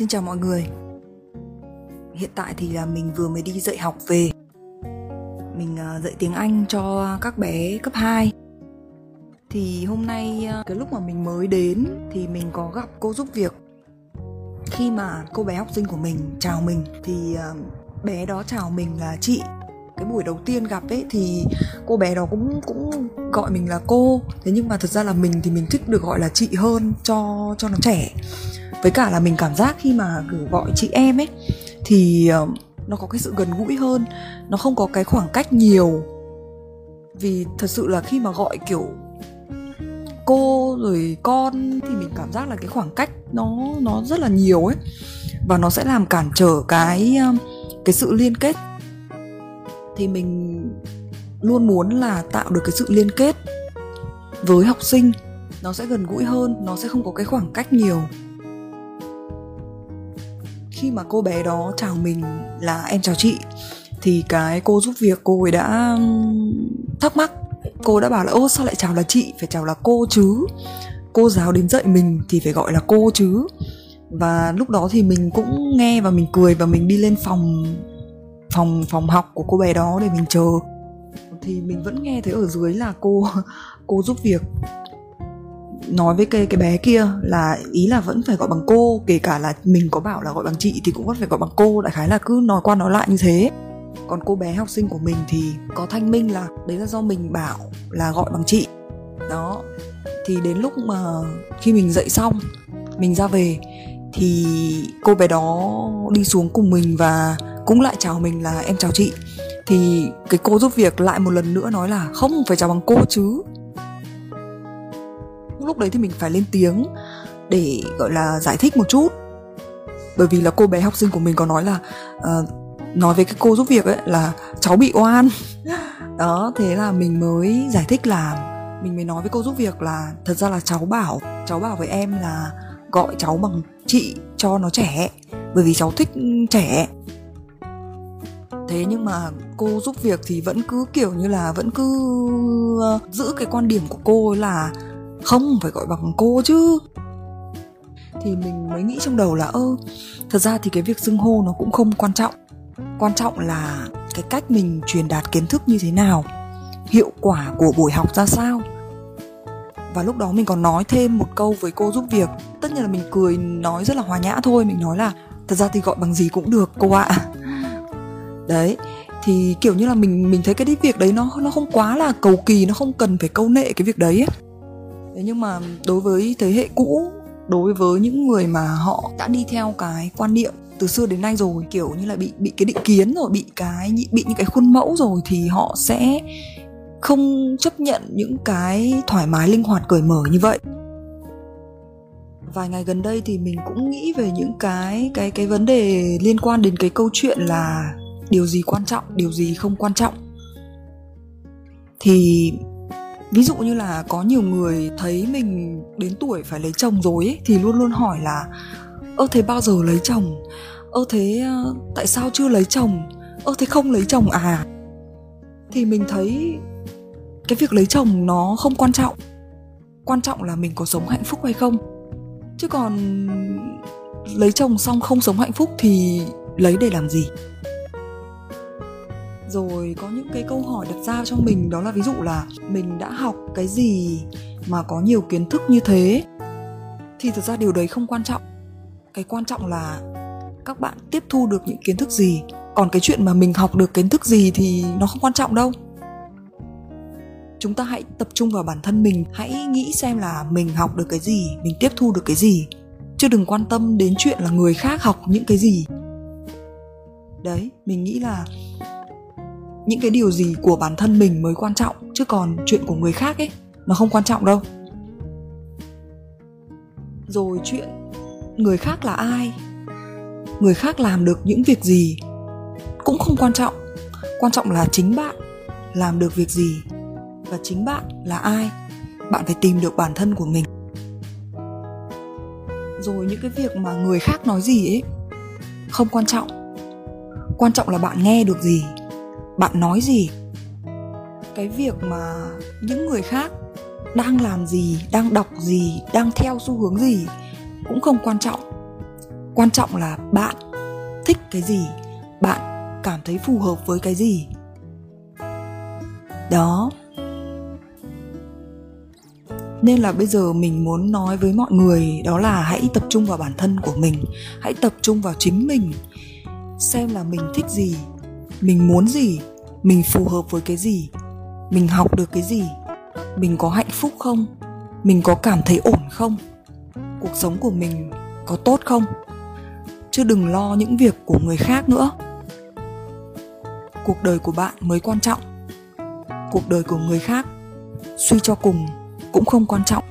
Xin chào mọi người. Hiện tại thì là mình vừa mới đi dạy học về. Mình à, dạy tiếng Anh cho các bé cấp 2 Thì hôm nay à, cái lúc mà mình mới đến Thì mình có gặp cô giúp việc. Khi mà cô bé học sinh của mình chào mình Thì à, bé đó chào mình là chị. Cái buổi đầu tiên gặp ấy thì cô bé đó cũng cũng gọi mình là cô. Thế nhưng mà thật ra là mình thì mình thích được gọi là chị hơn cho cho nó trẻ với cả là mình cảm giác khi mà cứ gọi chị em ấy, thì ờ, nó có cái sự gần gũi hơn. Nó không có cái khoảng cách nhiều. Vì thật sự là khi mà gọi kiểu cô rồi con thì mình cảm giác là cái khoảng cách nó nó rất là nhiều ấy. Và nó sẽ làm cản trở cái ờ, cái sự liên kết. Thì mình luôn muốn là tạo được cái sự liên kết với học sinh. Nó sẽ gần gũi hơn, nó sẽ không có cái khoảng cách nhiều khi mà cô bé đó chào mình là em chào chị, thì cái cô giúp việc cô ấy đã thắc mắc. Cô đã bảo là, ô, sao lại chào là chị? Phải chào là cô chứ. Cô giáo đến dạy mình thì phải gọi là cô chứ. Và lúc đó thì mình cũng nghe và mình cười và mình đi lên phòng phòng phòng học của cô bé đó để mình chờ. Thì mình vẫn nghe thấy ở dưới là cô cô giúp việc nói với cái cái bé kia là ý là vẫn phải gọi bằng cô, kể cả là mình có bảo là gọi bằng chị thì cũng vẫn phải gọi bằng cô, đại khái là cứ nói qua nói lại như thế. Còn cô bé học sinh của mình thì có thanh minh là đấy là do mình bảo là gọi bằng chị. Đó, thì đến lúc mà khi mình dậy xong, mình ra về thì cô bé đó đi xuống cùng mình và cũng lại chào mình là em chào chị. Thì cái cô giúp việc lại một lần nữa nói là không, phải chào bằng cô chứ lúc đấy thì mình phải lên tiếng để gọi là giải thích một chút. Bởi vì là cô bé học sinh của mình có nói là uh, nói với cái cô giúp việc ấy là cháu bị oan. Đó thế là mình mới giải thích là mình mới nói với cô giúp việc là thật ra là cháu bảo cháu bảo với em là gọi cháu bằng chị cho nó trẻ bởi vì cháu thích trẻ. Thế nhưng mà cô giúp việc thì vẫn cứ kiểu như là vẫn cứ ờ, giữ cái quan điểm của cô là không, phải gọi bằng cô chứ. Thì mình mới nghĩ trong đầu là, ơ, thật ra thì cái việc xưng hô nó cũng không quan trọng. Quan trọng là cái cách mình truyền đạt kiến thức như thế nào, hiệu quả của buổi học ra sao. Và lúc đó mình còn nói thêm một câu với cô giúp việc. Tất nhiên là mình cười, nói rất là hòa nhã thôi. Mình nói là, thật ra thì gọi bằng gì cũng được, cô ạ. Đấy, thì kiểu như là mình mình thấy cái việc đấy nó nó không quá là cầu kỳ, nó không cần phải câu nệ cái việc đấy ấy thế nhưng mà đối với thế hệ cũ, đối với những người mà họ đã đi theo cái quan niệm từ xưa đến nay rồi, kiểu như là bị bị cái định kiến rồi, bị cái bị những cái khuôn mẫu rồi, thì họ sẽ không chấp nhận những cái thoải mái linh hoạt cởi mở như vậy. Vài ngày gần đây thì mình cũng nghĩ về những cái cái cái vấn đề liên quan đến cái câu chuyện là điều gì quan trọng, điều gì không quan trọng. Thì ví dụ như là có nhiều người thấy mình đến tuổi phải lấy chồng rồi ấy, thì luôn luôn hỏi là ơ thế bao giờ lấy chồng? Ơ thế tại sao chưa lấy chồng? Ơ thế không lấy chồng à? Thì mình thấy cái việc lấy chồng nó không quan trọng. Quan trọng là mình có sống hạnh phúc hay không. Chứ còn lấy chồng xong không sống hạnh phúc thì lấy để làm gì? Rồi có những cái câu hỏi đặt ra cho mình, đó là ví dụ là mình đã học cái gì mà có nhiều kiến thức như thế? Thì thực ra điều đấy không quan trọng. Cái quan trọng là các bạn tiếp thu được những kiến thức gì. Còn cái chuyện mà mình học được kiến thức gì thì nó không quan trọng đâu. Chúng ta hãy tập trung vào bản thân mình. Hãy nghĩ xem là mình học được cái gì, mình tiếp thu được cái gì. Chứ đừng quan tâm đến chuyện là người khác học những cái gì. Đấy, mình nghĩ là những cái điều gì của bản thân mình mới quan trọng, chứ còn chuyện của người khác ấy, nó không quan trọng đâu. Rồi chuyện, người khác là ai? Người khác làm được những việc gì? Cũng không quan trọng. Quan trọng là chính bạn làm được việc gì và chính bạn là ai? Bạn phải tìm được bản thân của mình. Rồi những cái việc mà người khác nói gì ấy, không quan trọng. Quan trọng là bạn nghe được gì? Bạn nói gì? Cái việc mà những người khác đang làm gì, đang đọc gì, đang theo xu hướng gì cũng không quan trọng. Quan trọng là bạn thích cái gì, bạn cảm thấy phù hợp với cái gì. Đó. Nên là bây giờ mình muốn nói với mọi người đó là hãy tập trung vào bản thân của mình, hãy tập trung vào chính mình, xem là mình thích gì mình muốn gì? Mình phù hợp với cái gì? Mình học được cái gì? Mình có hạnh phúc không? Mình có cảm thấy ổn không? Cuộc sống của mình có tốt không? Chứ đừng lo những việc của người khác nữa. Cuộc đời của bạn mới quan trọng. Cuộc đời của người khác, suy cho cùng cũng không quan trọng.